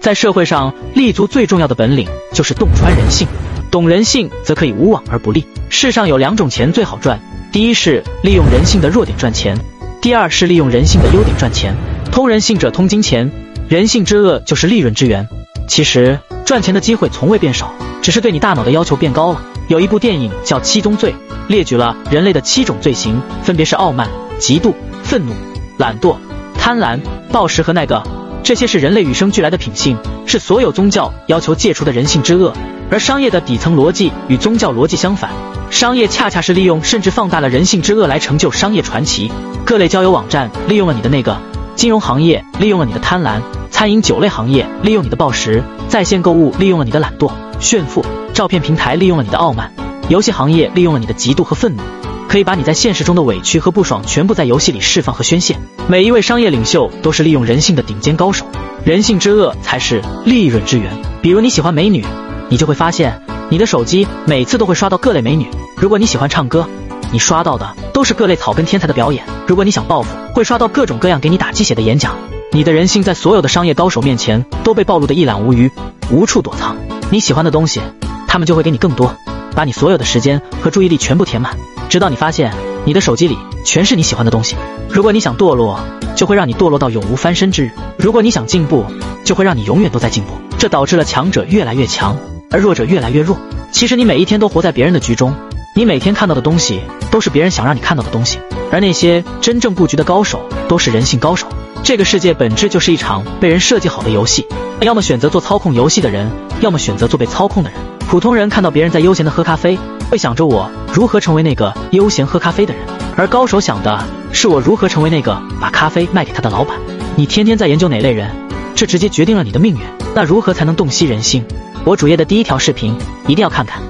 在社会上立足最重要的本领就是洞穿人性，懂人性则可以无往而不利。世上有两种钱最好赚，第一是利用人性的弱点赚钱，第二是利用人性的优点赚钱。通人性者通金钱，人性之恶就是利润之源。其实赚钱的机会从未变少，只是对你大脑的要求变高了。有一部电影叫《七宗罪》，列举了人类的七种罪行，分别是傲慢、嫉妒、愤怒、懒惰、贪婪、暴食和那个。这些是人类与生俱来的品性，是所有宗教要求戒除的人性之恶。而商业的底层逻辑与宗教逻辑相反，商业恰恰是利用甚至放大了人性之恶来成就商业传奇。各类交友网站利用了你的那个，金融行业利用了你的贪婪，餐饮酒类行业利用你的暴食，在线购物利用了你的懒惰、炫富，照片平台利用了你的傲慢，游戏行业利用了你的嫉妒和愤怒。可以把你在现实中的委屈和不爽全部在游戏里释放和宣泄。每一位商业领袖都是利用人性的顶尖高手，人性之恶才是利润之源。比如你喜欢美女，你就会发现你的手机每次都会刷到各类美女；如果你喜欢唱歌，你刷到的都是各类草根天才的表演；如果你想报复，会刷到各种各样给你打鸡血的演讲。你的人性在所有的商业高手面前都被暴露的一览无余，无处躲藏。你喜欢的东西，他们就会给你更多，把你所有的时间和注意力全部填满。直到你发现你的手机里全是你喜欢的东西。如果你想堕落，就会让你堕落到永无翻身之日；如果你想进步，就会让你永远都在进步。这导致了强者越来越强，而弱者越来越弱。其实你每一天都活在别人的局中，你每天看到的东西都是别人想让你看到的东西。而那些真正布局的高手，都是人性高手。这个世界本质就是一场被人设计好的游戏，要么选择做操控游戏的人，要么选择做被操控的人。普通人看到别人在悠闲的喝咖啡，会想着我如何成为那个悠闲喝咖啡的人；而高手想的是我如何成为那个把咖啡卖给他的老板。你天天在研究哪类人，这直接决定了你的命运。那如何才能洞悉人心？我主页的第一条视频一定要看看。